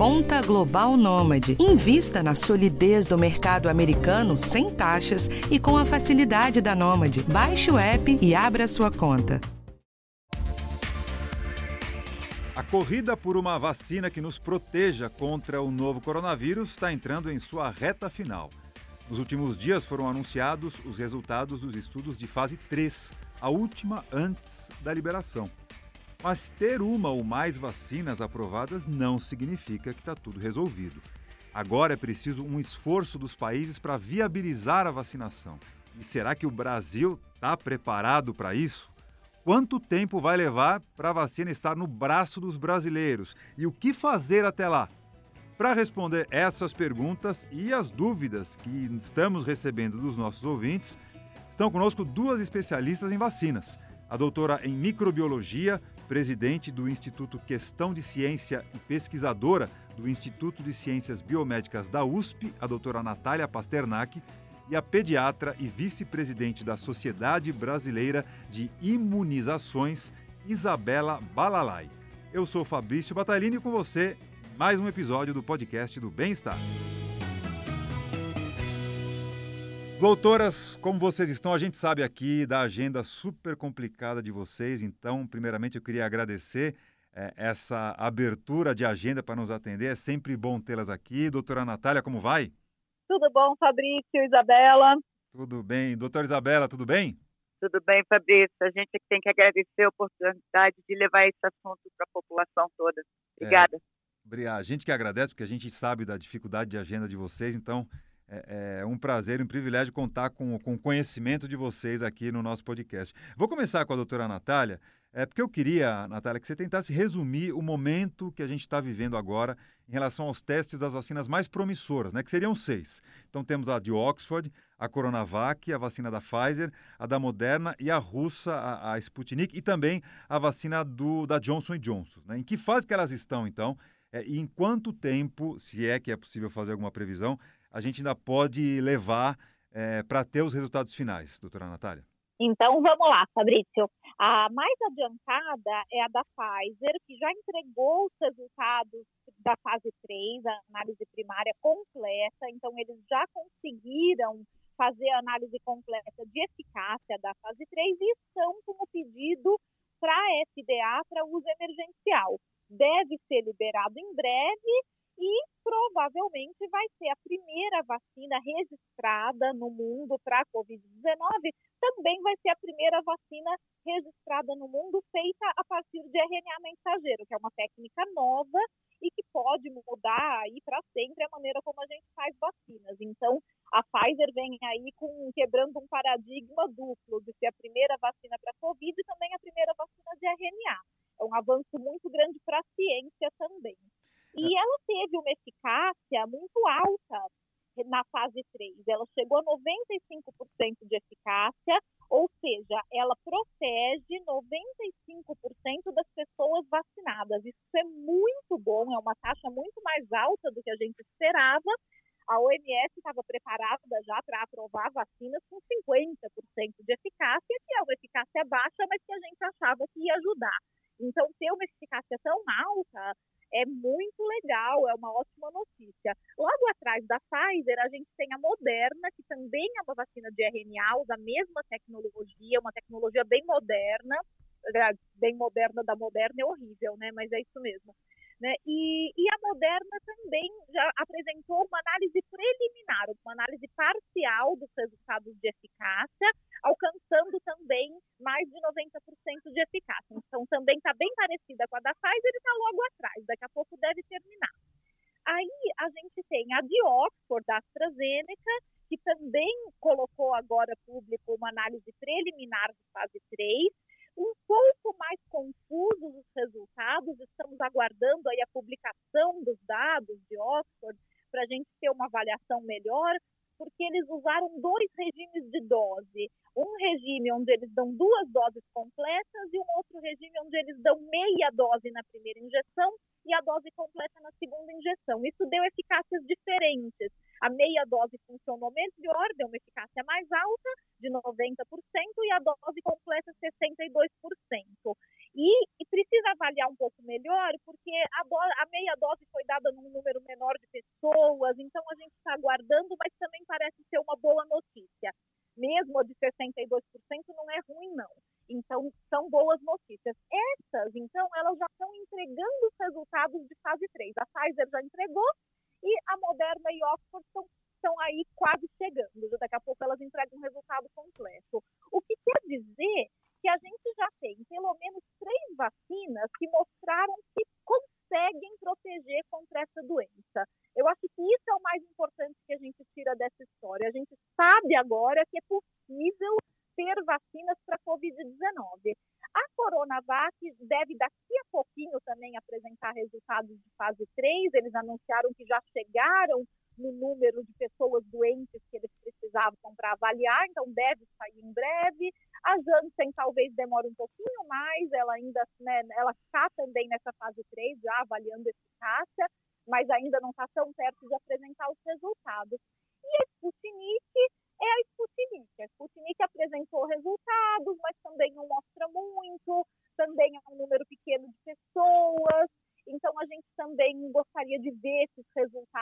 Conta Global Nômade. Invista na solidez do mercado americano sem taxas e com a facilidade da Nômade. Baixe o app e abra sua conta. A corrida por uma vacina que nos proteja contra o novo coronavírus está entrando em sua reta final. Nos últimos dias foram anunciados os resultados dos estudos de fase 3, a última antes da liberação. Mas ter uma ou mais vacinas aprovadas não significa que está tudo resolvido. Agora é preciso um esforço dos países para viabilizar a vacinação. E será que o Brasil está preparado para isso? Quanto tempo vai levar para a vacina estar no braço dos brasileiros? E o que fazer até lá? Para responder essas perguntas e as dúvidas que estamos recebendo dos nossos ouvintes, estão conosco duas especialistas em vacinas. A doutora em microbiologia, presidente do Instituto Questão de Ciência e pesquisadora do Instituto de Ciências Biomédicas da USP, a doutora Natália Pasternak, e a pediatra e vice-presidente da Sociedade Brasileira de Imunizações, Isabela Balalai. Eu sou Fabrício Batalini e com você mais um episódio do podcast do Bem-Estar. Doutoras, como vocês estão? A gente sabe aqui da agenda super complicada de vocês, então, primeiramente, eu queria agradecer é, essa abertura de agenda para nos atender. É sempre bom tê-las aqui. Doutora Natália, como vai? Tudo bom, Fabrício, Isabela? Tudo bem. Doutora Isabela, tudo bem? Tudo bem, Fabrício. A gente tem que agradecer a oportunidade de levar esse assunto para a população toda. Obrigada. É. A gente que agradece, porque a gente sabe da dificuldade de agenda de vocês, então é, é um prazer e um privilégio contar com, com o conhecimento de vocês aqui no nosso podcast. Vou começar com a doutora Natália, é, porque eu queria, Natália, que você tentasse resumir o momento que a gente está vivendo agora em relação aos testes das vacinas mais promissoras, né, que seriam seis. Então temos a de Oxford, a Coronavac, a vacina da Pfizer, a da Moderna e a russa, a, a Sputnik, e também a vacina do, da Johnson Johnson. Né? Em que fase que elas estão, então? É, e em quanto tempo, se é que é possível fazer alguma previsão, a gente ainda pode levar é, para ter os resultados finais, doutora Natália? Então vamos lá, Fabrício. A mais adiantada é a da Pfizer, que já entregou os resultados da fase 3, a análise primária completa. Então, eles já conseguiram fazer a análise completa de eficácia da fase 3 e estão com o pedido para FDA para uso emergencial deve ser liberado em breve e provavelmente vai ser a primeira vacina registrada no mundo para a Covid-19, também vai ser a primeira vacina registrada no mundo feita a partir de RNA mensageiro, que é uma técnica nova e que pode mudar aí para sempre a maneira como a gente faz vacinas. Então, a Pfizer vem aí com quebrando um paradigma duplo de ser a primeira vacina para Covid e também a primeira vacina de RNA é um avanço muito grande para a ciência também. E ela teve uma eficácia muito alta na fase 3. Ela chegou a 95% de eficácia, ou seja, ela protege 95% das pessoas vacinadas. Isso é muito bom, é uma taxa muito mais alta do que a gente esperava. A OMS estava preparada já para aprovar vacinas com 50% de eficácia, que é uma eficácia baixa, mas que a gente achava que ia ajudar. Então, ter uma eficácia tão alta é muito legal, é uma ótima notícia. Logo atrás da Pfizer, a gente tem a Moderna, que também é uma vacina de RNA, usa a mesma tecnologia, uma tecnologia bem moderna. Bem moderna da Moderna é horrível, né? Mas é isso mesmo. Né? E, e, a Moderna também já apresentou uma análise preliminar, uma análise parcial dos resultados de eficácia, alcançando também mais de 90% de eficácia. Então, também está bem parecida com a da Pfizer e está logo atrás, daqui a pouco deve terminar. Aí a gente tem a de Oxford, da AstraZeneca, que também colocou agora público uma análise preliminar de fase 3, um pouco mais confusos os resultados, estamos aguardando aí a publicação dos dados de Oxford para a gente ter uma avaliação melhor, porque eles usaram dois regimes de dose. Um regime onde eles dão duas doses completas e um outro regime onde eles dão meia dose na primeira injeção e a dose completa na segunda injeção. Isso deu eficácias diferentes. A meia dose funcionou melhor, deu uma eficácia mais alta, de 90%, e a dose completa 62%. E, e precisa avaliar um pouco melhor, porque a, do, a meia dose foi dada num pessoas, então a gente está aguardando, mas também parece ser uma boa notícia. Mesmo a de 62% não é ruim, não. Então, são boas notícias. Essas, então, entregando de fase 3. A Pfizer já entregou e a Moderna e Oxford estão, estão aí quase chegando. Daqui a pouco elas entregam um resultado completo. O que quer dizer que a gente já tem pelo menos três vacinas que mostraram que conseguem proteger contra essa doença. Eu acho que isso é o mais importante que a gente tira dessa história. A gente sabe agora que é possível ter vacinas para a Covid-19. A Coronavac deve daqui a pouquinho também apresentar resultados de fase 3. Que já chegaram no número de pessoas doentes que eles precisavam para avaliar, então deve sair em breve. A Janssen talvez demore um pouquinho mais, ela ainda né, ela está também nessa fase 3, já avaliando eficácia, mas ainda não está tão perto de apresentar os resultados. E a Sputnik é a Sputnik. A Sputnik apresentou resultados, mas também não mostra muito, também é um número pequeno de pessoas. Então, a gente também gostaria de ver esses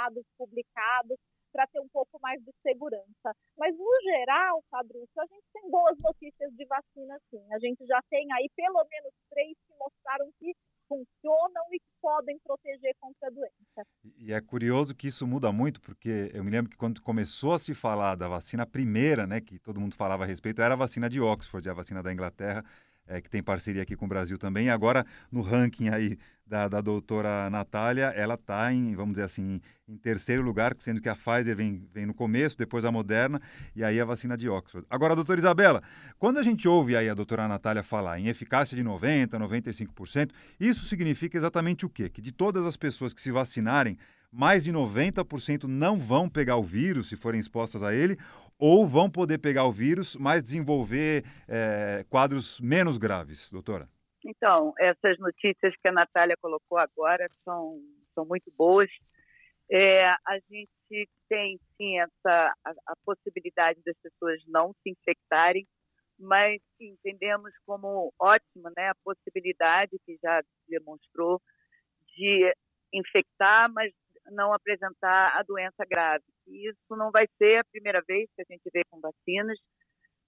resultados publicados para ter um pouco mais de segurança. Mas, no geral, Fabrício, a gente tem boas notícias de vacina, sim. A gente já tem aí pelo menos três que mostraram que funcionam e que podem proteger contra a doença. E é curioso que isso muda muito, porque eu me lembro que quando começou a se falar da vacina primeira, né, que todo mundo falava a respeito, era a vacina de Oxford, a vacina da Inglaterra, é, que tem parceria aqui com o Brasil também. E agora, no ranking aí da, da doutora Natália, ela está em, vamos dizer assim, em terceiro lugar, sendo que a Pfizer vem, vem no começo, depois a Moderna e aí a vacina de Oxford. Agora, doutora Isabela, quando a gente ouve aí a doutora Natália falar em eficácia de 90%, 95%, isso significa exatamente o quê? Que de todas as pessoas que se vacinarem, mais de 90% não vão pegar o vírus se forem expostas a ele, ou vão poder pegar o vírus, mas desenvolver é, quadros menos graves, doutora? Então, essas notícias que a Natália colocou agora são, são muito boas. É, a gente tem, sim, essa, a, a, possibilidade das pessoas não se infectarem, mas entendemos como ótima né, a possibilidade que já demonstrou de infectar, mas não apresentar a doença grave. Isso não vai ser a primeira vez que a gente vê com vacinas,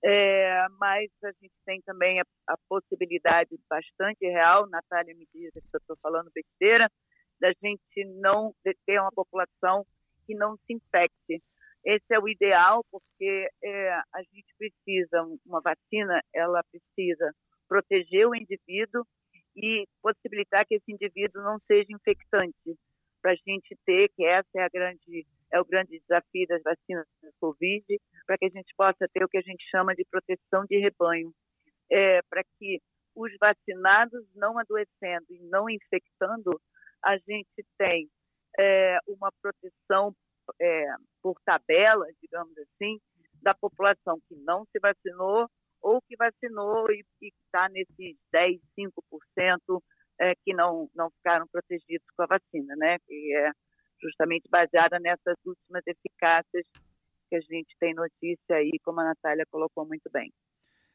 é, mas a gente tem também a, a, possibilidade bastante real, Natália me diz que eu estou falando besteira, da gente não ter uma população que não se infecte. Esse é o ideal, porque é, a gente precisa, uma vacina, ela precisa proteger o indivíduo e possibilitar que esse indivíduo não seja infectante para a gente ter, que essa é a grande é o grande desafio das vacinas do Covid, para que a gente possa ter o que a gente chama de proteção de rebanho, é, para que os vacinados não adoecendo e não infectando, a gente tem é, uma proteção é, por tabela, digamos assim, da população que não se vacinou ou que vacinou e está nesses 10, 5% é, que não, não ficaram protegidos com a vacina, né? É justamente baseada nessas últimas eficácias que a gente tem notícia aí, como a Natália colocou muito bem.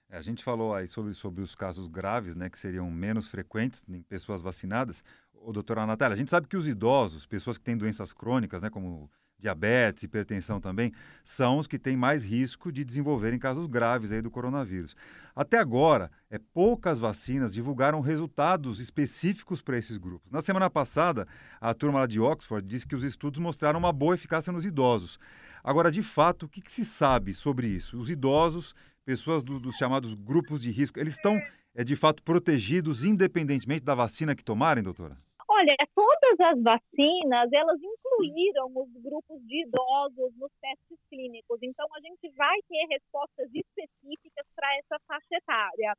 É, a gente falou aí sobre, sobre os casos graves, né, que seriam menos frequentes em pessoas vacinadas. O doutora Natália, a gente sabe que os idosos, pessoas que têm doenças crônicas, né, como diabetes, hipertensão também, são os que têm mais risco de desenvolverem casos graves aí do coronavírus. Até agora, é, poucas vacinas divulgaram resultados específicos para esses grupos. Na semana passada, a turma lá de Oxford disse que os estudos mostraram uma boa eficácia nos idosos. Agora, de fato, o que, que se sabe sobre isso? Os idosos, pessoas do, dos chamados grupos de risco, eles estão, é, de fato, protegidos independentemente da vacina que tomarem, doutora? Olha, todas as vacinas, elas incluíram os grupos de idosos nos testes clínicos. Então, a gente vai ter respostas específicas para essa faixa etária.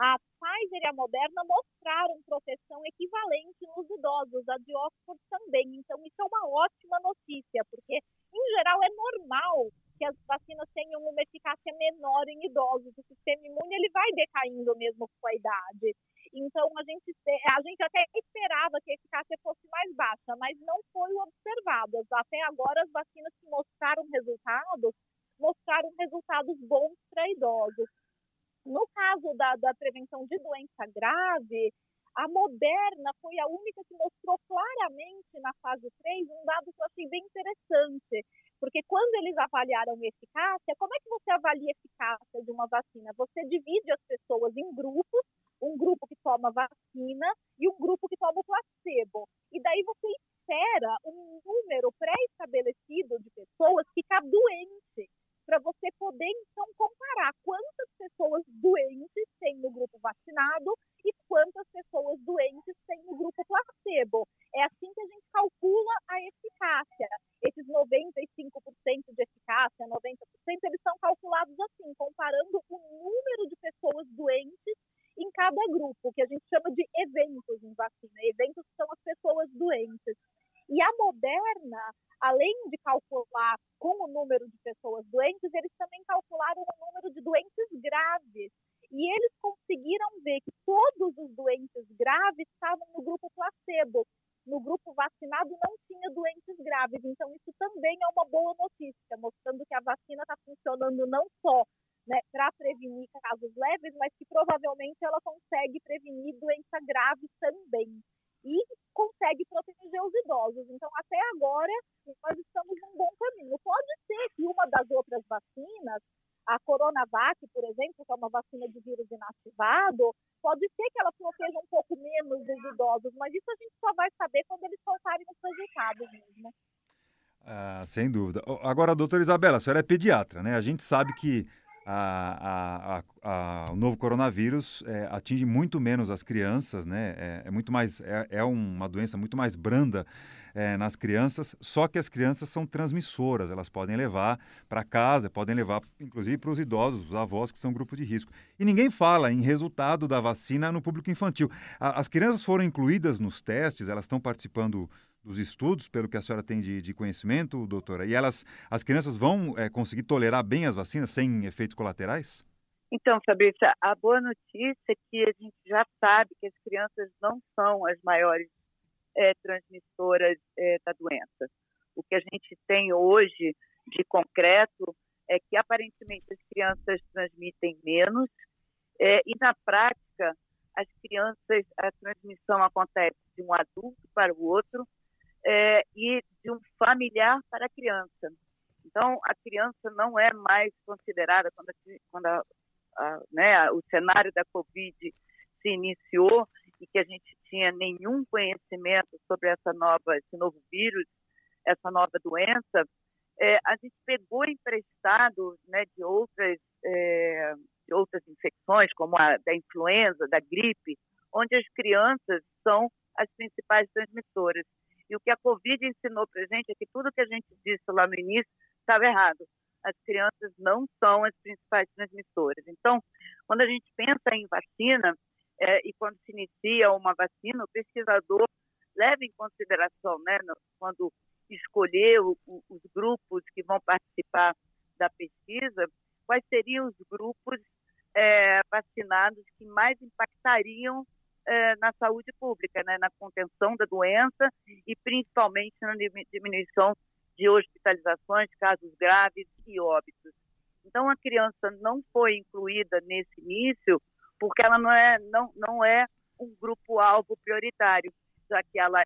A Pfizer e a Moderna mostraram proteção equivalente nos idosos, a de Oxford também. Então, isso é uma ótima notícia, porque, em geral, é normal que as vacinas tenham uma eficácia menor em idosos. O sistema imune ele vai decaindo mesmo com a idade. Então, a gente, a gente até esperava que a eficácia fosse mais baixa, mas não foi observada. Até agora, as vacinas que mostraram resultados, mostraram resultados bons para idosos. No caso da, da prevenção de doença grave, A Moderna foi a única que mostrou claramente na fase 3 um dado que eu achei bem interessante, porque quando eles avaliaram eficácia, como é que você avalia a eficácia de uma vacina? Você divide as pessoas em grupos, um grupo que toma vacina e um grupo que toma o placebo. E daí você espera um número pré-estabelecido de pessoas ficar doente, para você poder então comparar quantas pessoas doentes tem no grupo vacinado e quantas pessoas doentes tem no grupo placebo. É assim que a gente calcula a eficácia. Esses 95% de eficácia, 90%, eles são calculados assim, comparando o número de pessoas doentes em cada grupo, que a gente chama de eventos em vacina. Eventos são as pessoas doentes. E a Moderna, além de calcular com o número de pessoas doentes, eles também calcularam o número de doentes graves. E eles conseguiram ver que todos os doentes graves estavam no grupo placebo. No grupo vacinado não tinha doentes graves. Então, isso também é uma boa notícia, mostrando que a vacina está funcionando não só né, para prevenir casos leves, mas que provavelmente ela consegue prevenir doença grave também. E consegue proteger os idosos. Então, até agora, nós estamos num bom caminho. Pode ser que uma das outras vacinas, a Coronavac, por exemplo, que é uma vacina de vírus inativado, pode ser que ela proteja um pouco menos idosos, mas isso a gente só vai saber quando eles soltarem os resultados mesmo. Ah, sem dúvida. Agora, doutora Isabela, a senhora é pediatra, né? A gente sabe que a, a, a, o novo coronavírus é, atinge muito menos as crianças, né? É, é muito mais é, é, uma doença muito mais branda é, nas crianças. Só que as crianças são transmissoras, elas podem levar para casa, podem levar, inclusive, para os idosos, os avós que são grupo de risco. E ninguém fala em resultado da vacina no público infantil. as crianças foram incluídas nos testes, elas estão participando dos estudos, pelo que a senhora tem de, de conhecimento, doutora? E elas, as crianças vão é, conseguir tolerar bem as vacinas sem efeitos colaterais? Então, Fabrícia, a boa notícia é que a gente já sabe que as crianças não são as maiores é, transmissoras é, da doença. O que a gente tem hoje de concreto é que aparentemente as crianças transmitem menos é, e na prática as crianças a transmissão acontece de um adulto para o outro é, e de um familiar para a criança. Então, a criança não é mais considerada, quando, a, quando a, a, né, o cenário da Covid se iniciou e que a gente tinha nenhum conhecimento sobre essa nova, esse novo vírus, essa nova doença, é, a gente pegou emprestado né, de outras é, de outras infecções, como a da influenza, da gripe, onde as crianças são as principais transmissoras. E o que a Covid ensinou para a gente é que tudo que a gente disse lá no início estava errado. As crianças não são as principais transmissoras. Então, quando a gente pensa em vacina é, e quando se inicia uma vacina, o pesquisador leva em consideração, né, quando escolher o, o, os grupos que vão participar da pesquisa, quais seriam os grupos é, vacinados que mais impactariam é, na saúde pública, né, na contenção da doença e principalmente na diminuição de hospitalizações, casos graves e óbitos. Então, a criança não foi incluída nesse início porque ela não é, não, não é um grupo-alvo prioritário, já que ela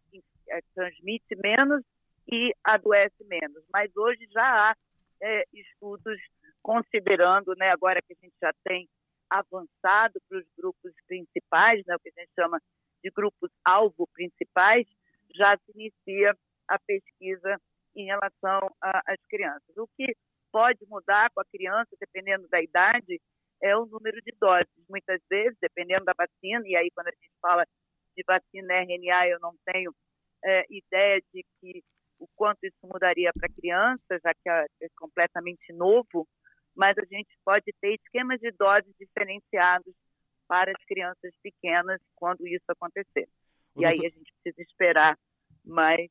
é, transmite menos e adoece menos. Mas hoje já há é, estudos considerando, né, agora que a gente já tem avançado para os grupos principais, né, o que a gente chama de grupos alvo principais, já se inicia a pesquisa em relação às crianças. O que pode mudar com a criança, dependendo da idade, é o número de doses. Muitas vezes, dependendo da vacina, e aí quando a gente fala de vacina RNA, eu não tenho é, ideia de que o quanto isso mudaria para a criança, já que é, é completamente novo, mas a gente pode ter esquemas de doses diferenciados para as crianças pequenas quando isso acontecer. O e doutor... aí a gente precisa esperar mais,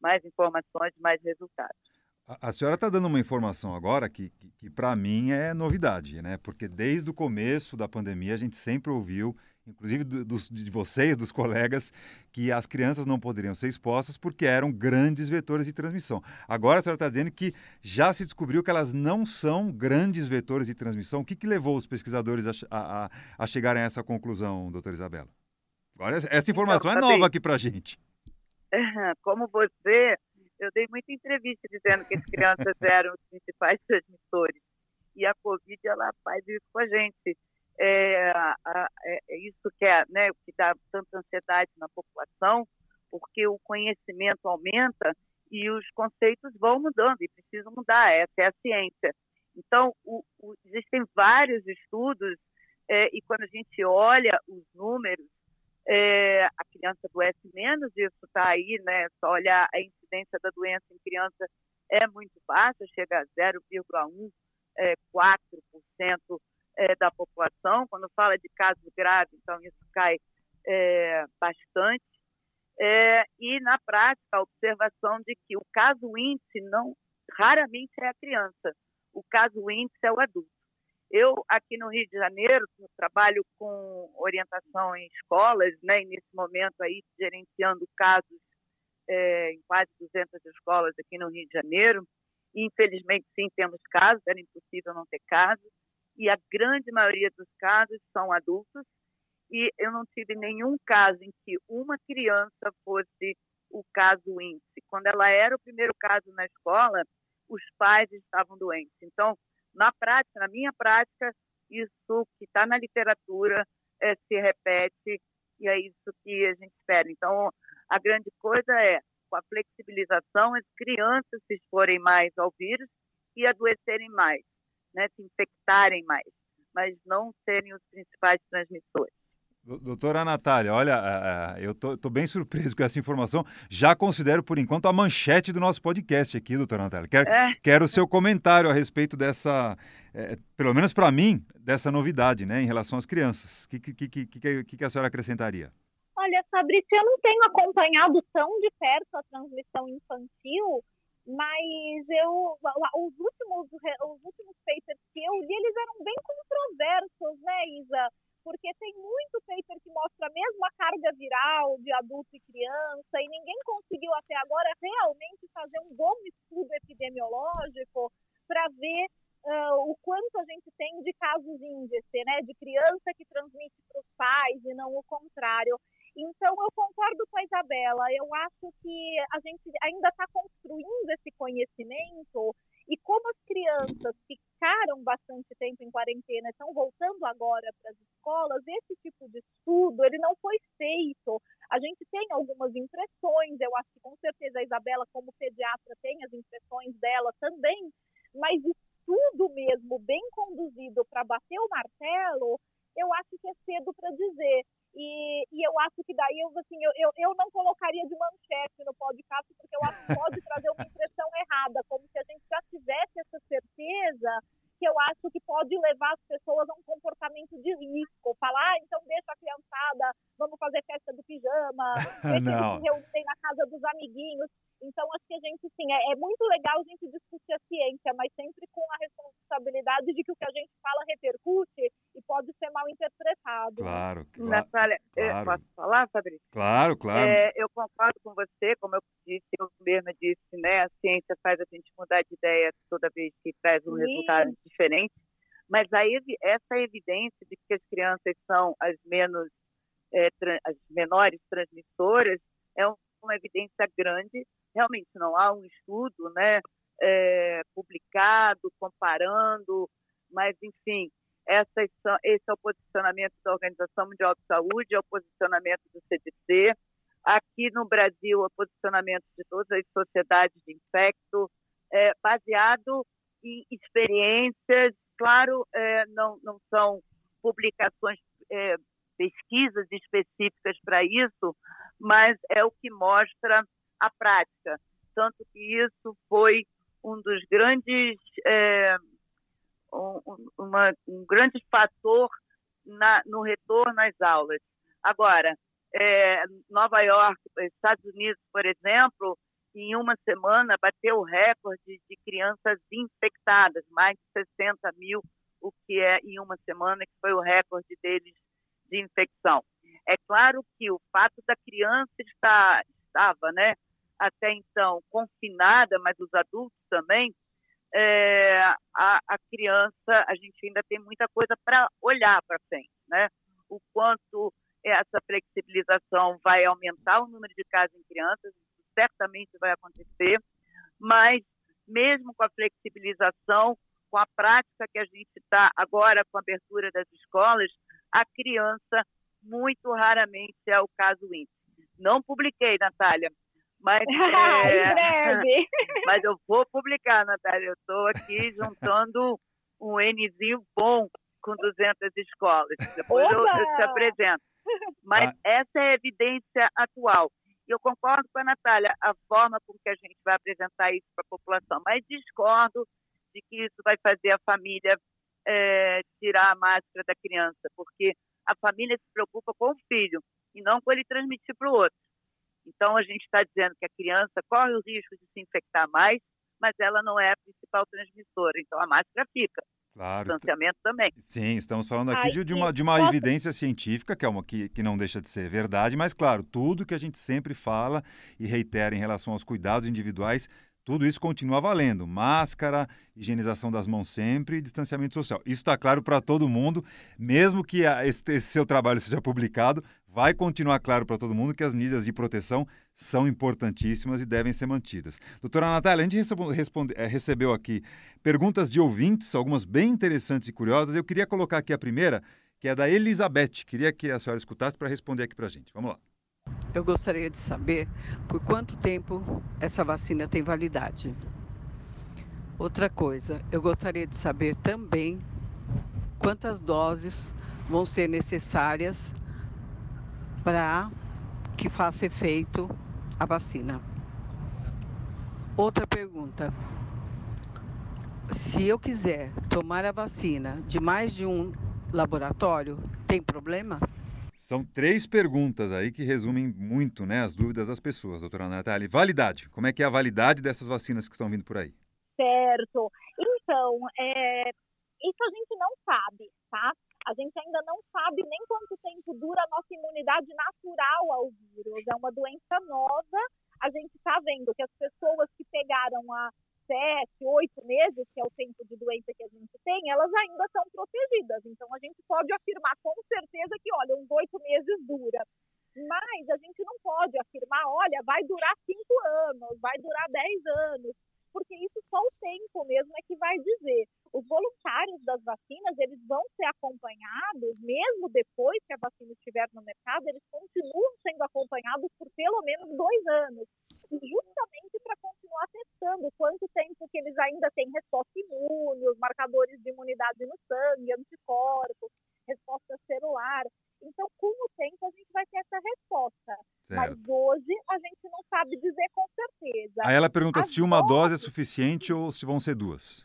mais informações, mais resultados. A, a senhora está dando uma informação agora que, que, que para mim é novidade, né? Porque desde o começo da pandemia a gente sempre ouviu inclusive do, do, de vocês, dos colegas, que as crianças não poderiam ser expostas porque eram grandes vetores de transmissão. Agora a senhora está dizendo que já se descobriu que elas não são grandes vetores de transmissão. O que, que levou os pesquisadores a, a, a chegarem a essa conclusão, doutora Isabela? Agora, essa informação então, é nova aqui para gente. Como você, eu dei muita entrevista dizendo que as crianças eram os principais transmissores. E a Covid, ela faz isso com a gente. É, é, é isso que é, né, que dá tanta ansiedade na população, porque o conhecimento aumenta e os conceitos vão mudando e precisam mudar. Essa é a ciência. Então, o, o, existem vários estudos é, e quando a gente olha os números, é, a criança adoece menos, isso está aí, né? Só olhar a incidência da doença em criança é muito baixa, chega a 0,1, é, 4% é, da população. Quando fala de casos graves, então isso cai é, bastante. É, e na prática, a observação de que o caso índice não raramente é a criança, o caso índice é o adulto. Eu, aqui no Rio de Janeiro, trabalho com orientação em escolas, né, e nesse momento aí gerenciando casos é, em quase 200 escolas aqui no Rio de Janeiro. Infelizmente, sim, temos casos, era impossível não ter casos, e a grande maioria dos casos são adultos, e eu não tive nenhum caso em que uma criança fosse o caso índice. Quando ela era o primeiro caso na escola, os pais estavam doentes. Então, na prática, na minha prática, isso que está na literatura é, se repete e é isso que a gente espera. Então, a grande coisa é, com a flexibilização, as crianças se exporem mais ao vírus e adoecerem mais, né, se infectarem mais, mas não serem os principais transmissores. Doutora Natália, olha, eu estou bem surpreso com essa informação. Já considero, por enquanto, a manchete do nosso podcast aqui, doutora Natália. Quero, é. quero o seu comentário a respeito dessa, é, pelo menos para mim, dessa novidade né, em relação às crianças. O que, que, que, que, que a senhora acrescentaria? Olha, Fabrício, eu não tenho acompanhado tão de perto a transmissão infantil, mas eu os últimos, os últimos papers que eu li, eles eram bem controversos, né, Isa? Porque tem muito paper que mostra a mesma carga viral de adulto e criança, e ninguém conseguiu até agora realmente fazer um bom estudo epidemiológico para ver uh, o quanto a gente tem de casos índice, né, de criança que transmite para os pais e não o contrário. Então, eu concordo com a Isabela. Eu acho que a gente ainda está construindo esse conhecimento e como as crianças ficaram bastante tempo em quarentena, estão voltando agora para as escolas, esse tipo de estudo ele não foi feito. A gente tem algumas impressões, eu acho que com certeza a Isabela, como pediatra, tem as impressões dela também, mas estudo mesmo bem conduzido para bater o martelo, eu acho que é cedo para dizer. E, e, eu acho que daí eu, assim, eu, eu, eu não colocaria de manchete no podcast, porque eu acho que pode trazer uma impressão errada, como se a gente já tivesse essa certeza que eu acho que pode levar as pessoas a um comportamento de risco. Falar, ah, então deixa a criançada, vamos fazer festa do pijama, deixa se reunir na casa dos amiguinhos. Então, acho que a gente, sim, é, é, muito legal a gente discutir a ciência, mas sempre com a responsabilidade de que o que a gente fala repercute e pode ser mal interpretado. Claro, claro. Natália, claro. posso falar, Fabrício? Claro, claro. É, eu concordo com você, como eu disse, eu mesma disse, né? A ciência faz a gente mudar de ideia toda vez que traz um sim. resultado diferente. Mas a, essa evidência de que as crianças são as menos, é, as menores transmissoras é uma evidência grande realmente não há um estudo né, é, publicado, comparando, mas, enfim, essas esse é o posicionamento da Organização Mundial de Saúde, é o posicionamento do CDC. Aqui no Brasil, é o posicionamento de todas as sociedades de infecto, é, baseado em experiências, claro, é, não, não são publicações, é, pesquisas específicas para isso, mas é o que mostra a prática. Tanto que isso foi um dos grandes, é, um, uma, um grande fator na, no retorno às aulas. Agora, é, Nova York, Estados Unidos, por exemplo, em uma semana bateu o recorde de crianças infectadas, mais de 60 mil, o que é em uma semana que foi o recorde deles de infecção. É claro que o fato da criança estar estava, né, até então confinada, mas os adultos também, é, a, a, criança, a gente ainda tem muita coisa para olhar para frente, né? O quanto essa flexibilização vai aumentar o número de casos em crianças, isso certamente vai acontecer, mas mesmo com a flexibilização, com a prática que a gente está agora com a abertura das escolas, a criança muito raramente é o caso íntimo. Não publiquei, Natália, mas, é, mas eu vou publicar, Natália. Eu estou aqui juntando um Nzinho bom com 200 escolas. Depois eu, eu, te apresento. Mas ah. essa é a evidência atual. E eu concordo com a Natália, a forma com que a gente vai apresentar isso para a população. Mas discordo de que isso vai fazer a família é, tirar a máscara da criança, porque a família se preocupa com o filho e não com ele transmitir para o outro. Então, a gente está dizendo que a criança corre o risco de se infectar mais, mas ela não é a principal transmissora. Então, a máscara fica. Claro. O distanciamento também. Sim, estamos falando aqui Ai, de, de, uma, de uma evidência científica, que é uma que, que não deixa de ser verdade, mas, claro, tudo que a gente sempre fala e reitera em relação aos cuidados individuais tudo isso continua valendo. Máscara, higienização das mãos sempre e distanciamento social. Isso está claro para todo mundo, mesmo que esse, esse, seu trabalho seja publicado, vai continuar claro para todo mundo que as medidas de proteção são importantíssimas e devem ser mantidas. Doutora Natália, a gente é, recebeu aqui perguntas de ouvintes, algumas bem interessantes e curiosas. Eu queria colocar aqui a primeira, que é da Elizabeth. Queria que a senhora escutasse para responder aqui para a gente. Vamos lá. Eu gostaria de saber por quanto tempo essa vacina tem validade. Outra coisa, eu gostaria de saber também quantas doses vão ser necessárias para que faça efeito a vacina. Outra pergunta. Se eu quiser tomar a vacina de mais de um laboratório, tem problema? São três perguntas aí que resumem muito né, as dúvidas das pessoas, doutora Natália. Validade. Como é que é a validade dessas vacinas que estão vindo por aí? Certo. Então, é, isso a gente não sabe, tá? A gente ainda não sabe nem quanto tempo dura a nossa imunidade natural ao vírus. É uma doença nova. A gente está vendo que as pessoas que pegaram a sete, oito meses, que é o tempo de doença que a gente tem, elas ainda são protegidas. Então, a gente pode afirmar com certeza que, olha, uns oito meses dura. Mas a gente não pode afirmar, olha, vai durar cinco anos, vai durar dez anos, porque isso só o tempo mesmo é que vai dizer. Os voluntários das vacinas, eles vão ser acompanhados, mesmo depois que a vacina estiver no mercado, eles continuam sendo acompanhados por pelo menos dois anos justamente para continuar testando quanto tempo que eles ainda têm resposta imune, os marcadores de imunidade no sangue, anticorpos, resposta celular. Então, com o tempo, a gente vai ter essa resposta. Certo. Mas hoje a gente não sabe dizer com certeza. Aí ela pergunta As se uma dose é suficiente ou se vão ser duas.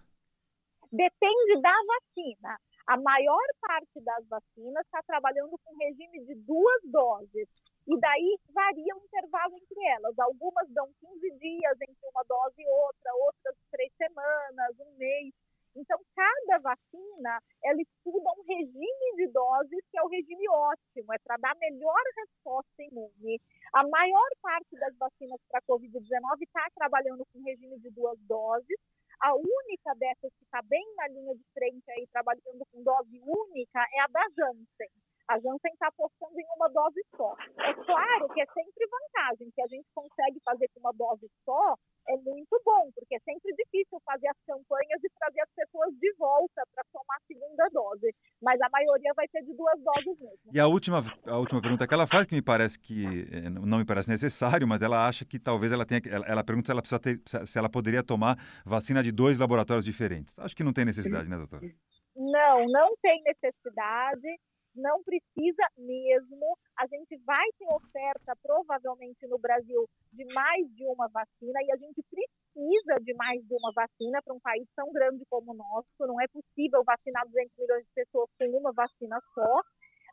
Depende da vacina. A maior parte das vacinas está trabalhando com regime de duas doses. E daí varia o intervalo entre elas. Algumas dão 15 dias entre uma dose e outra, outras três semanas, um mês. Então, cada vacina, ela estuda um regime de doses que é o regime ótimo, é para dar melhor resposta imune. A maior parte das vacinas para a Covid-19 está trabalhando com regime de duas doses. A única dessas que está bem na linha de frente aí, trabalhando com dose única, é a da Janssen. A Janssen está apostando em uma dose só. É claro que é sempre vantagem, que a gente consegue fazer com uma dose só, é muito bom, porque é sempre difícil fazer as campanhas e trazer as pessoas de volta para tomar a segunda dose. Mas a maioria vai ser de duas doses mesmo. E a última, a última pergunta que ela faz, que me parece que eh, não me parece necessário, mas ela acha que talvez ela tenha. Ela, ela pergunta se ela, precisa ter, se ela poderia tomar vacina de dois laboratórios diferentes. Acho que não tem necessidade, né, doutora? Não, não tem necessidade não precisa mesmo. A gente vai ter oferta, provavelmente, no Brasil, de mais de uma vacina, e a gente precisa de mais de uma vacina para um país tão grande como o nosso. Não é possível vacinar 200 milhões de pessoas com uma vacina só,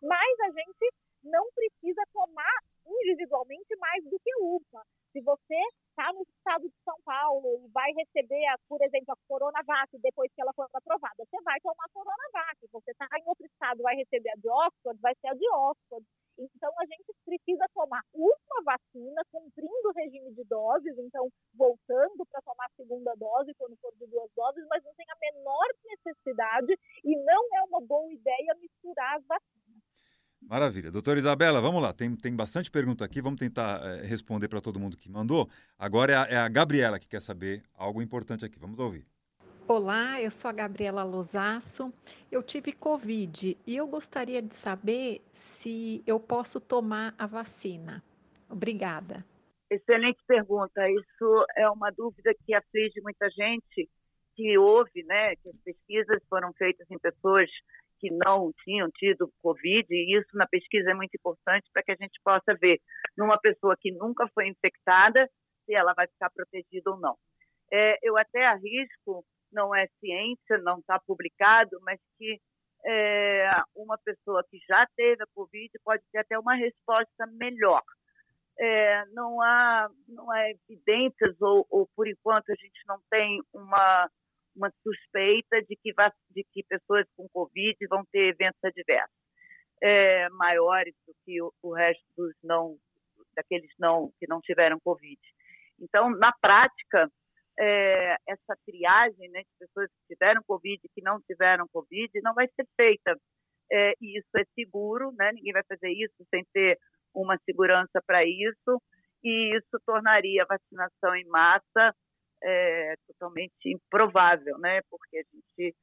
mas a gente não precisa tomar individualmente mais do que uma. Se você está no estado de São Paulo e vai receber, a, por exemplo, a Coronavac depois que ela for aprovada, você vai tomar a Coronavac. Você está em outro estado vai receber a de Oxford, vai ser a de Oxford. Então, a gente precisa tomar uma vacina, cumprindo o regime de doses, então, voltando para tomar a segunda dose, quando for de duas doses, mas não tem a menor necessidade e não é uma boa ideia misturar as vacinas. Maravilha. Doutora Isabela, vamos lá. Tem, tem bastante pergunta aqui, vamos tentar é, responder para todo mundo que mandou. Agora é a, é a Gabriela que quer saber algo importante aqui. Vamos ouvir. Olá, eu sou a Gabriela Losasso. Eu tive Covid e eu gostaria de saber se eu posso tomar a vacina. Obrigada. Excelente pergunta. Isso é uma dúvida que aflige muita gente que houve, né, que as pesquisas foram feitas em pessoas que não tinham tido Covid, e isso na pesquisa é muito importante para que a gente possa ver numa pessoa que nunca foi infectada se ela vai ficar protegida ou não. É, eu até arrisco, não é ciência, não está publicado, mas que é, uma pessoa que já teve a Covid pode ter até uma resposta melhor. É, não há não há evidências ou, ou por enquanto a gente não tem uma uma suspeita de que, de que pessoas com Covid vão ter eventos adversos é, maiores do que o, o, resto dos não, daqueles não que não tiveram Covid. Então, na prática, é, essa triagem né, de pessoas que tiveram Covid e que não tiveram Covid não vai ser feita. É, e isso é seguro, né? ninguém vai fazer isso sem ter uma segurança para isso, e isso tornaria a vacinação em massa é, totalmente improvável, né? Porque a gente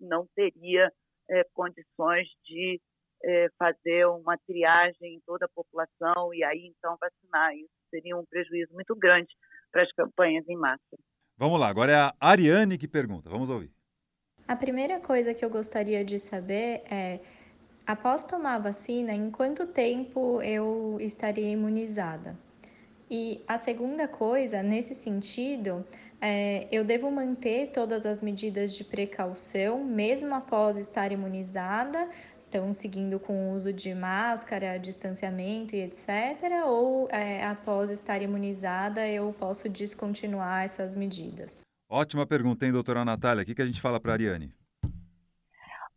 não teria é, condições de é, fazer uma triagem em toda a população e aí então vacinar. Isso seria um prejuízo muito grande para as campanhas em massa. Vamos lá, agora é a Ariane que pergunta. Vamos ouvir. A primeira coisa que eu gostaria de saber é, após tomar a vacina, em quanto tempo eu estaria imunizada? E a segunda coisa, nesse sentido, é, eu devo manter todas as medidas de precaução, mesmo após estar imunizada, então seguindo com o uso de máscara, distanciamento e etc. Ou é, após estar imunizada, eu posso descontinuar essas medidas? Ótima pergunta, hein, doutora Natália? O que, que a gente fala para a Ariane?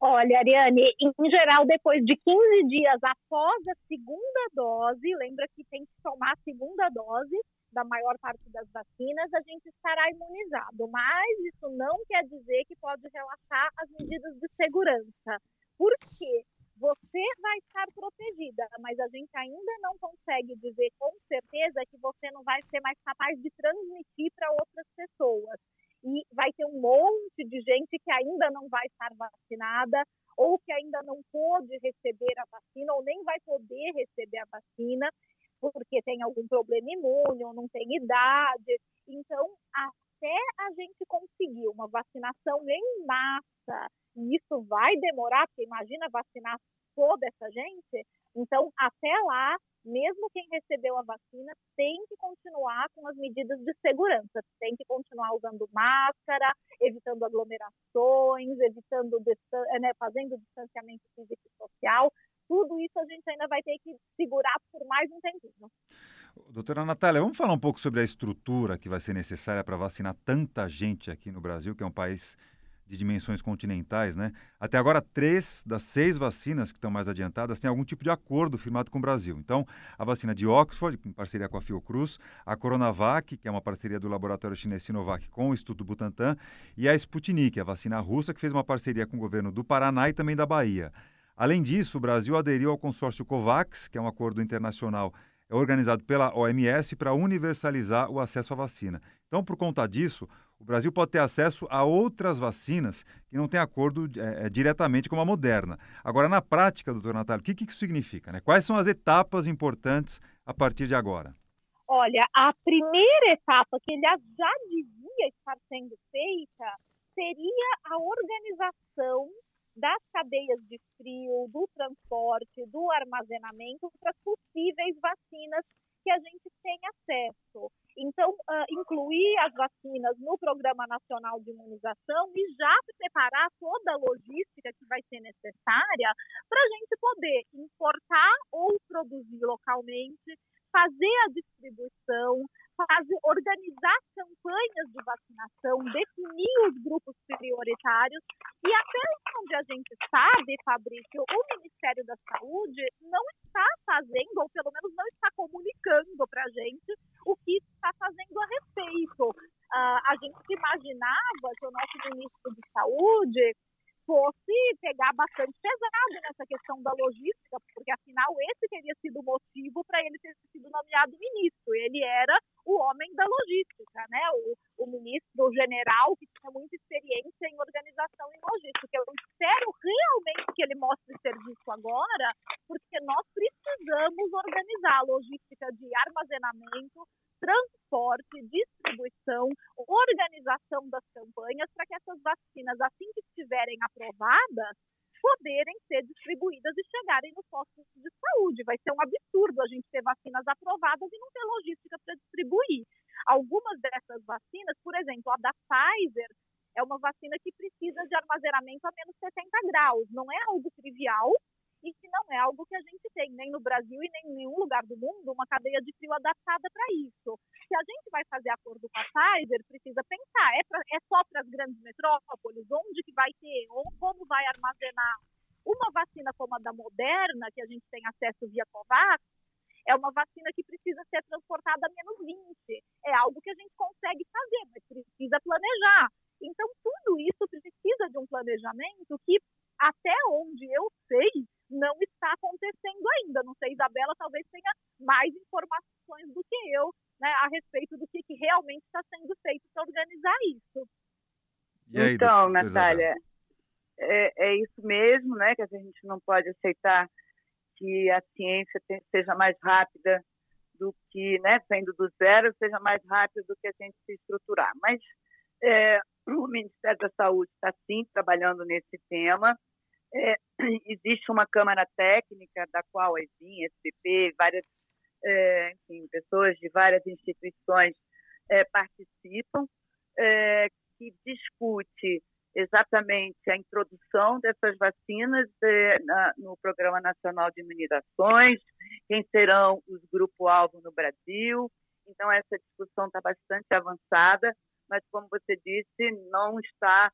Olha, Ariane, em geral, depois de 15 dias após a segunda dose, lembra que tem que tomar a segunda dose da maior parte das vacinas, a gente estará imunizado. Mas isso não quer dizer que pode relaxar as medidas de segurança. Por quê? Você vai estar protegida, mas a gente ainda não consegue dizer com certeza que você não vai ser mais capaz de transmitir para outras pessoas e vai ter um monte de gente que ainda não vai estar vacinada ou que ainda não pôde receber a vacina ou nem vai poder receber a vacina porque tem algum problema imune ou não tem idade. Então, até a gente conseguir uma vacinação em massa, e isso vai demorar, porque imagina vacinar toda essa gente, então até lá mesmo quem recebeu a vacina tem que continuar com as medidas de segurança, tem que continuar usando máscara, evitando aglomerações, evitando né, fazendo distanciamento físico e social. Tudo isso a gente ainda vai ter que segurar por mais um tempinho. Doutora Natália, vamos falar um pouco sobre a estrutura que vai ser necessária para vacinar tanta gente aqui no Brasil, que é um país de dimensões continentais, né? Até agora, três das seis vacinas que estão mais adiantadas têm algum tipo de acordo firmado com o Brasil. Então, a vacina de Oxford, em parceria com a Fiocruz, a Coronavac, que é uma parceria do laboratório chinês Sinovac com o Instituto Butantan, e a Sputnik, a vacina russa, que fez uma parceria com o governo do Paraná e também da Bahia. Além disso, o Brasil aderiu ao consórcio COVAX, que é um acordo internacional organizado pela OMS para universalizar o acesso à vacina. Então, por conta disso, o Brasil pode ter acesso a outras vacinas que não têm acordo é, é, diretamente com a Moderna. Agora, na prática, doutor Natália, o que, que isso significa? Né? Quais são as etapas importantes a partir de agora? Olha, a primeira etapa que aliás já devia estar sendo feita seria a organização das cadeias de frio, do transporte, do armazenamento para possíveis vacinas que a gente tem acesso. Então, uh, incluir as vacinas no Programa Nacional de Imunização e já preparar toda a logística que vai ser necessária para a gente poder importar ou produzir localmente, fazer a distribuição, fazer, organizar campanhas de vacinação, definir os grupos prioritários e até onde a gente sabe, Fabrício, o Ministério da Saúde não está fazendo, ou pelo menos não está comunicando para a gente o que está fazendo a respeito. Uh, a gente imaginava que o nosso ministro de Saúde fosse pegar bastante pesado nessa questão da logística, porque afinal esse teria sido o motivo para ele ter sido nomeado ministro. Ele era homem da logística, né? O, o ministro, o general, que tinha muita experiência em organização e logística. Eu espero realmente que ele mostre serviço agora, porque nós precisamos organizar a logística de armazenamento, transporte, distribuição, organização das campanhas para que essas vacinas, assim que estiverem aprovadas, poderem ser distribuídas e chegarem nos postos de saúde. Vai ser um absurdo a gente ter vacinas aprovadas e não ter logística para distribuir. Algumas dessas vacinas, por exemplo, a da Pfizer, é uma vacina que precisa de armazenamento a menos 70 graus. Não é algo trivial, e que não é algo que a gente tem nem no Brasil e nem em nenhum lugar do mundo uma cadeia de frio adaptada para isso. Se a gente vai fazer acordo com a Pfizer, precisa pensar, é, pra, é só para as grandes metrópoles, onde que vai ter, ou como vai armazenar. Uma vacina como a da Moderna, que a gente tem acesso via COVAX, é uma vacina que precisa ser transportada a menos 20. É algo que a gente consegue fazer, mas precisa planejar. Então, tudo isso precisa de um planejamento que, até onde eu sei, não está acontecendo ainda. Não sei, Isabela talvez tenha mais informações do que eu né, a respeito do que, que realmente está sendo feito para organizar isso. Aí, então, Natália, é, é, isso mesmo, né? Que a gente não pode aceitar que a ciência tem, seja mais rápida do que, né, saindo do zero, seja mais rápida do que a gente se estruturar. Mas é, o Ministério da Saúde está sim trabalhando nesse tema. É, existe uma Câmara Técnica, da qual a ESIM, SPP, várias é, enfim, pessoas de várias instituições é, participam, é, que discute exatamente a introdução dessas vacinas é, na, no Programa Nacional de Imunizações, quem serão os grupos-alvo no Brasil. Então, essa discussão está bastante avançada, mas, como você disse, não está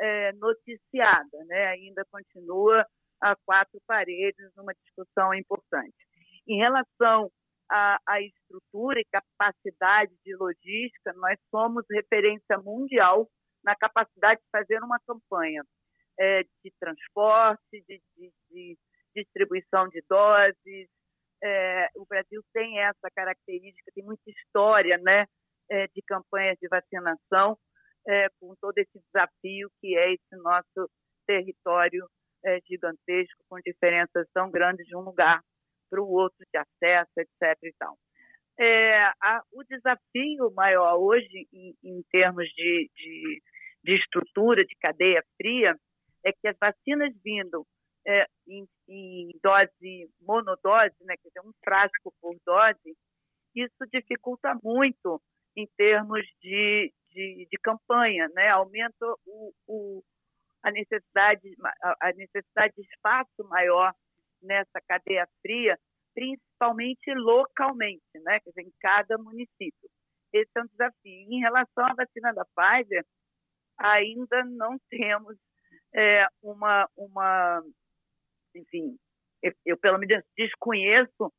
é, noticiada, né? ainda continua a quatro paredes numa discussão importante. Em relação à estrutura e capacidade de logística, nós somos referência mundial na capacidade de fazer uma campanha é, de transporte, de, de, de, distribuição de doses. É, o Brasil tem essa característica, tem muita história né, é, de campanhas de vacinação é, com todo esse desafio que é esse nosso território é, gigantesco, com diferenças tão grandes de um lugar para o outro, de acesso, etc. E tal. É, a, o desafio maior hoje, em, em termos de, de, de, estrutura, de cadeia fria, é que as vacinas vindo é, em, em, dose monodose, né, quer dizer, um frasco por dose, isso dificulta muito em termos de, de, de campanha, né? aumenta o, o, a, necessidade, a necessidade de espaço maior nessa cadeia fria, principalmente localmente, né? Quer dizer, em cada município. Esse é um desafio. Em relação à vacina da Pfizer, ainda não temos é, uma, uma, enfim, eu, pelo menos desconheço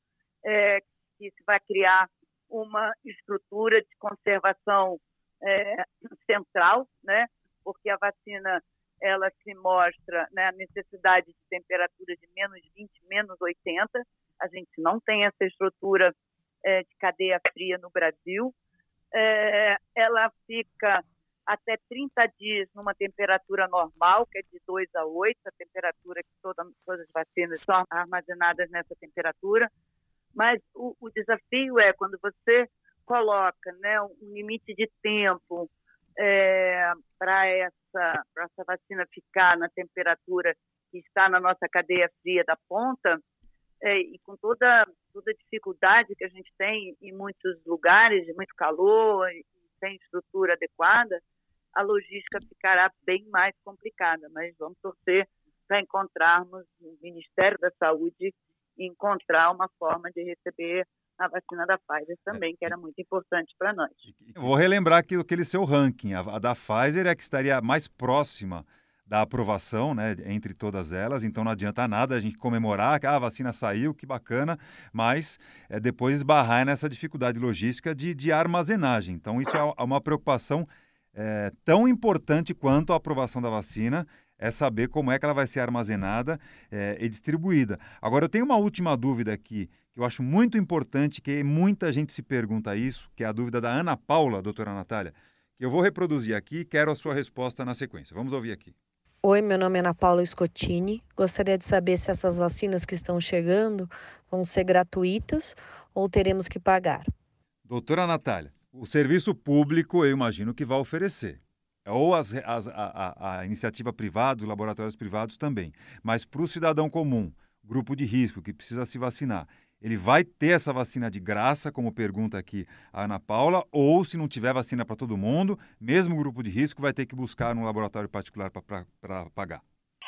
é, que se vai criar uma estrutura de conservação é, central, né? Porque a vacina ela se mostra né, a necessidade de temperatura de menos 20, menos 80. A gente não tem essa estrutura é, de cadeia fria no Brasil. É, ela fica até 30 dias numa temperatura normal, que é de 2 a 8, a temperatura que toda, todas as vacinas são armazenadas nessa temperatura. Mas o, o desafio é quando você coloca né, um limite de tempo é, para essa, essa vacina ficar na temperatura que está na nossa cadeia fria da ponta, é, e com toda, toda a dificuldade que a gente tem em muitos lugares, de muito calor, sem estrutura adequada, a logística ficará bem mais complicada. Mas vamos torcer para encontrarmos o Ministério da Saúde encontrar uma forma de receber a vacina da Pfizer também, que era muito importante para nós. Vou relembrar que aquele seu ranking, a, da Pfizer é que estaria mais próxima da aprovação, né, entre todas elas, então não adianta nada a gente comemorar que ah, a vacina saiu, que bacana, mas é, depois esbarrar nessa dificuldade logística de, de armazenagem. Então isso é uma preocupação é, tão importante quanto a aprovação da vacina, é saber como é que ela vai ser armazenada é, e distribuída. Agora, eu tenho uma última dúvida aqui, que eu acho muito importante, que muita gente se pergunta isso, que é a dúvida da Ana Paula, doutora Natália, que eu vou reproduzir aqui e quero a sua resposta na sequência. Vamos ouvir aqui. Oi, meu nome é Ana Paula Scottini. Gostaria de saber se essas vacinas que estão chegando vão ser gratuitas ou teremos que pagar. Doutora Natália, o serviço público eu imagino que vai oferecer. Ou as, as, a, a, iniciativa privada, os laboratórios privados também. Mas para o cidadão comum, grupo de risco que precisa se vacinar, ele vai ter essa vacina de graça, como pergunta aqui a Ana Paula, ou se não tiver vacina para todo mundo, mesmo grupo de risco vai ter que buscar num laboratório particular para pagar?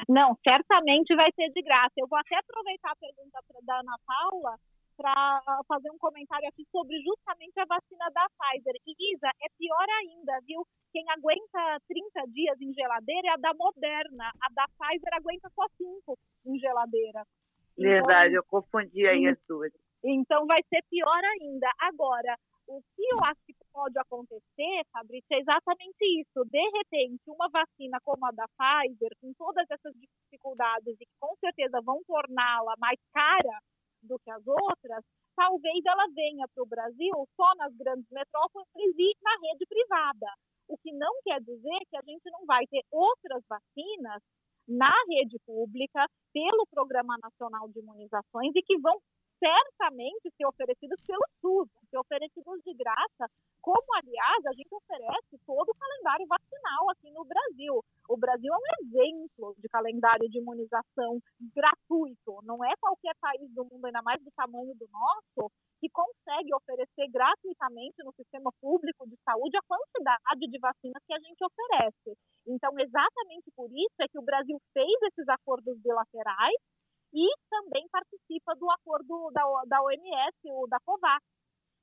Não, certamente vai ser de graça. Eu vou até aproveitar a pergunta da Ana Paula para fazer um comentário aqui sobre justamente a vacina da Pfizer. E Isa, é pior ainda, viu? Quem aguenta 30 dias em geladeira é a da Moderna. A da Pfizer aguenta só 5 em geladeira. Verdade, então, eu confundi aí as duas. Então vai ser pior ainda. Agora, o que eu acho que pode acontecer, Fabrício, é exatamente isso. De repente, uma vacina como a da Pfizer, com todas essas dificuldades e que com certeza vão torná-la mais cara do que as outras, talvez ela venha para o Brasil só nas grandes metrópoles e na rede privada. O que não quer dizer que a gente não vai ter outras vacinas na rede pública, pelo Programa Nacional de Imunizações e que vão certamente ser oferecidos pelo SUS, ser oferecidos de graça, como, aliás, a gente oferece todo o calendário vacinal aqui no Brasil. O Brasil é um exemplo de calendário de imunização gratuito. Não é qualquer país do mundo, ainda mais do tamanho do nosso, que consegue oferecer gratuitamente no sistema público de saúde a quantidade de vacinas que a gente oferece. Então, exatamente por isso é que o Brasil fez esses acordos bilaterais e também participa do acordo da, da OMS, o da COVAX,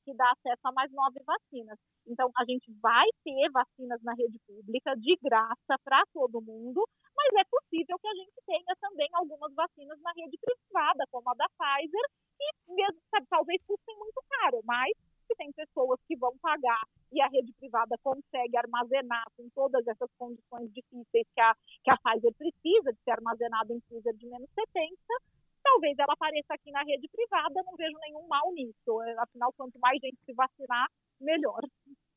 que dá acesso a mais nove vacinas. Então, a gente vai ter vacinas na rede pública de graça para todo mundo, mas é possível que a gente tenha também algumas vacinas na rede privada, como a da Pfizer, e mesmo, sabe, talvez custem muito caro, mas se tem pessoas que vão pagar e a rede privada consegue armazenar com todas essas condições difíceis que a, que a Pfizer precisa de ser armazenada em freezer de menos 70, talvez ela apareça aqui na rede privada, não vejo nenhum mal nisso. Afinal, quanto mais gente se vacinar, melhor.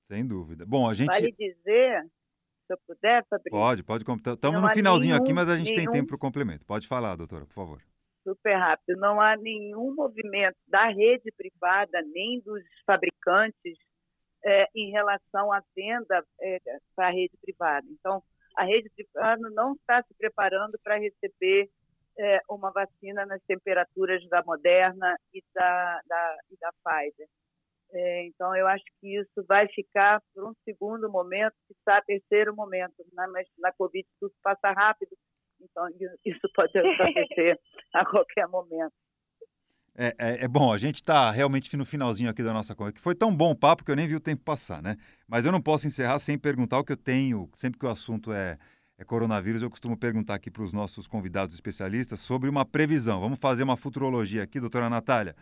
Sem dúvida. Bom, a gente. Vale dizer, se eu puder, Fabrício. Pode, pode. Estamos no finalzinho nenhum, aqui, mas a gente nenhum... tem tempo para o complemento. Pode falar, doutora, por favor super rápido. Não há nenhum movimento da rede privada, nem dos fabricantes, é, em relação à venda é, para a rede privada. Então, a rede privada não está se preparando para receber é, uma vacina nas temperaturas da Moderna e da, da, e da Pfizer. É, então, eu acho que isso vai ficar por um segundo momento, que está terceiro momento. Né? Mas na Covid tudo passa rápido, então isso pode acontecer a qualquer momento. É, é, é, bom, a gente está realmente no finalzinho aqui da nossa conversa, que foi tão bom o papo que eu nem vi o tempo passar, né? Mas eu não posso encerrar sem perguntar o que eu tenho, sempre que o assunto é, é coronavírus, eu costumo perguntar aqui para os nossos convidados especialistas sobre uma previsão. Vamos fazer uma futurologia aqui, doutora Natália,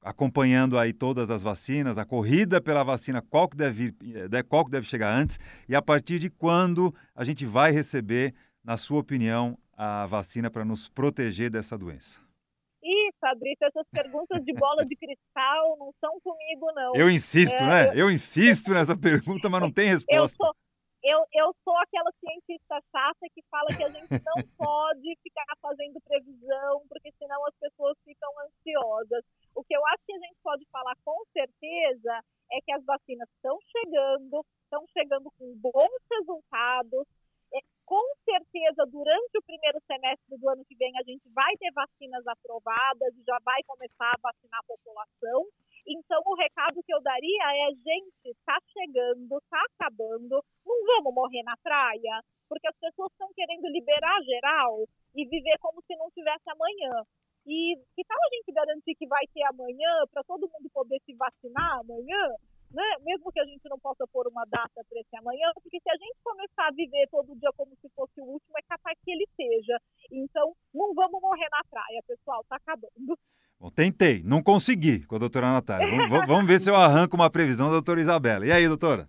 acompanhando aí todas as vacinas, a corrida pela vacina, qual que deve, eh, qual que deve chegar antes e a partir de quando a gente vai receber, na sua opinião, a vacina para nos proteger dessa doença. Fabrício, essas perguntas de bola de cristal não são comigo, não. Eu insisto, é, né? Eu... eu insisto nessa pergunta, mas não tem resposta. Eu sou, eu, eu sou aquela cientista chata que fala que a gente não pode ficar fazendo previsão, porque senão as pessoas ficam ansiosas. O que eu acho que a gente pode falar com certeza é que as vacinas estão chegando, estão chegando com bons resultados, com certeza, durante o primeiro semestre do ano que vem, a gente vai ter vacinas aprovadas e já vai começar a vacinar a população. Então, o recado que eu daria é: gente, está chegando, está acabando, não vamos morrer na praia, porque as pessoas estão querendo liberar geral e viver como se não tivesse amanhã. E que tal a gente garantir que vai ter amanhã, para todo mundo poder se vacinar amanhã? né? mesmo que a gente não possa pôr uma data para esse amanhã, porque se a gente começar a viver todo dia como se fosse o último, é capaz que ele seja. Então, não vamos morrer na praia, pessoal, tá acabando. Bom, tentei, não consegui com a doutora Natália. Vamos, vamos ver se eu arranco uma previsão da doutora Isabela. E aí, doutora?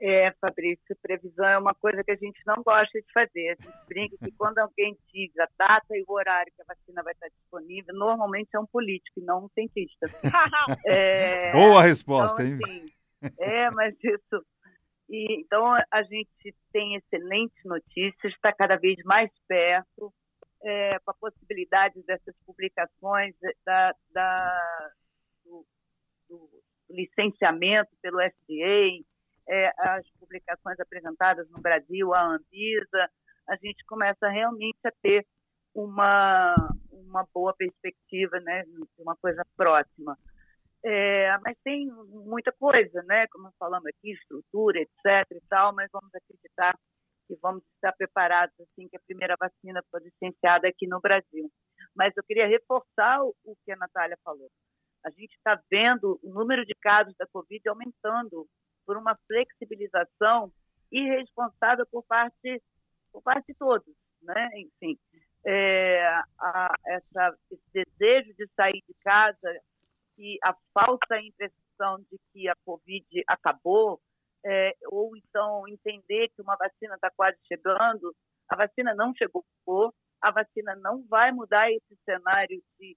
É, Fabrício, previsão é uma coisa que a gente não gosta de fazer. A gente brinca que quando alguém diz a data e o horário que a vacina vai estar disponível, normalmente é um político e não um cientista. é, Boa resposta, então, assim, hein? É, mas isso. E, então a gente tem excelentes notícias, está cada vez mais perto, é, com a possibilidade dessas publicações da, da do, do licenciamento pelo FDA é, as publicações apresentadas no Brasil, a Anvisa, a gente começa realmente a ter uma, uma boa perspectiva, né, uma coisa próxima. É, mas tem muita coisa, né, como falamos aqui, estrutura, etc e tal, mas vamos acreditar que vamos estar preparados assim que a primeira vacina for licenciada aqui no Brasil. Mas eu queria reforçar o, que a Natália falou. A gente está vendo o número de casos da Covid aumentando por uma flexibilização irresponsável por parte por parte de todos, né? Enfim, é, a, essa, esse desejo de sair de casa e a falsa impressão de que a Covid acabou, é, ou então entender que uma vacina está quase chegando, a vacina não chegou, a vacina não vai mudar esse cenário de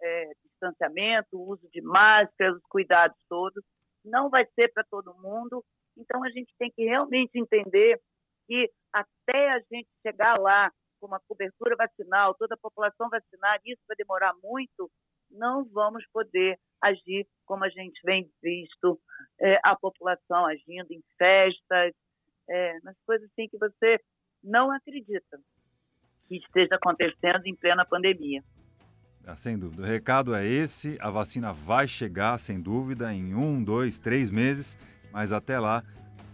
é, distanciamento, uso de máscaras, os cuidados todos não vai ser para todo mundo. Então, a gente tem que realmente entender que até a gente chegar lá com uma cobertura vacinal, toda a população vacinada, isso vai demorar muito, não vamos poder agir como a gente vem visto é, a população agindo em festas, é, nas coisas assim que você não acredita que esteja acontecendo em plena pandemia. Ah, sem dúvida. O recado é esse: a vacina vai chegar, sem dúvida, em um, dois, três meses, mas até lá,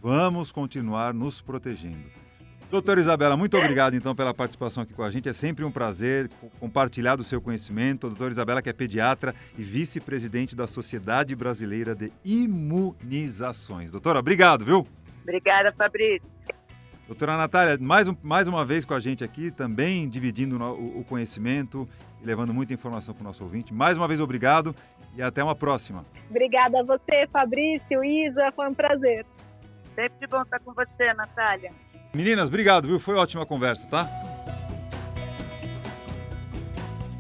vamos continuar nos protegendo. Doutora Isabela, muito obrigado então pela participação aqui com a gente. É sempre um prazer compartilhar do seu conhecimento. A doutora Isabela, que é pediatra e vice-presidente da Sociedade Brasileira de Imunizações. Doutora, obrigado, viu? Obrigada, Fabrício. Doutora Natália, mais, um, mais uma vez com a gente aqui, também dividindo o, o conhecimento e levando muita informação para o nosso ouvinte. Mais uma vez, obrigado e até uma próxima. Obrigada a você, Fabrício, Isa, foi um prazer. Sempre bom estar com você, Natália. Meninas, obrigado, viu? Foi ótima conversa, tá?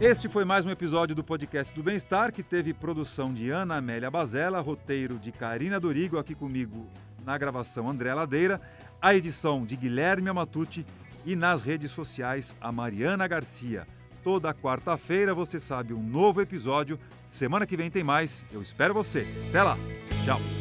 Este foi mais um episódio do podcast do Bem-Estar, que teve produção de Ana Amélia Bazella, roteiro de Karina Dorigo, aqui comigo na gravação André Ladeira a edição de Guilherme Amatucci e nas redes sociais a Mariana Garcia. Toda quarta-feira você sabe um novo episódio. Semana que vem tem mais. Eu espero você. Até lá. Tchau.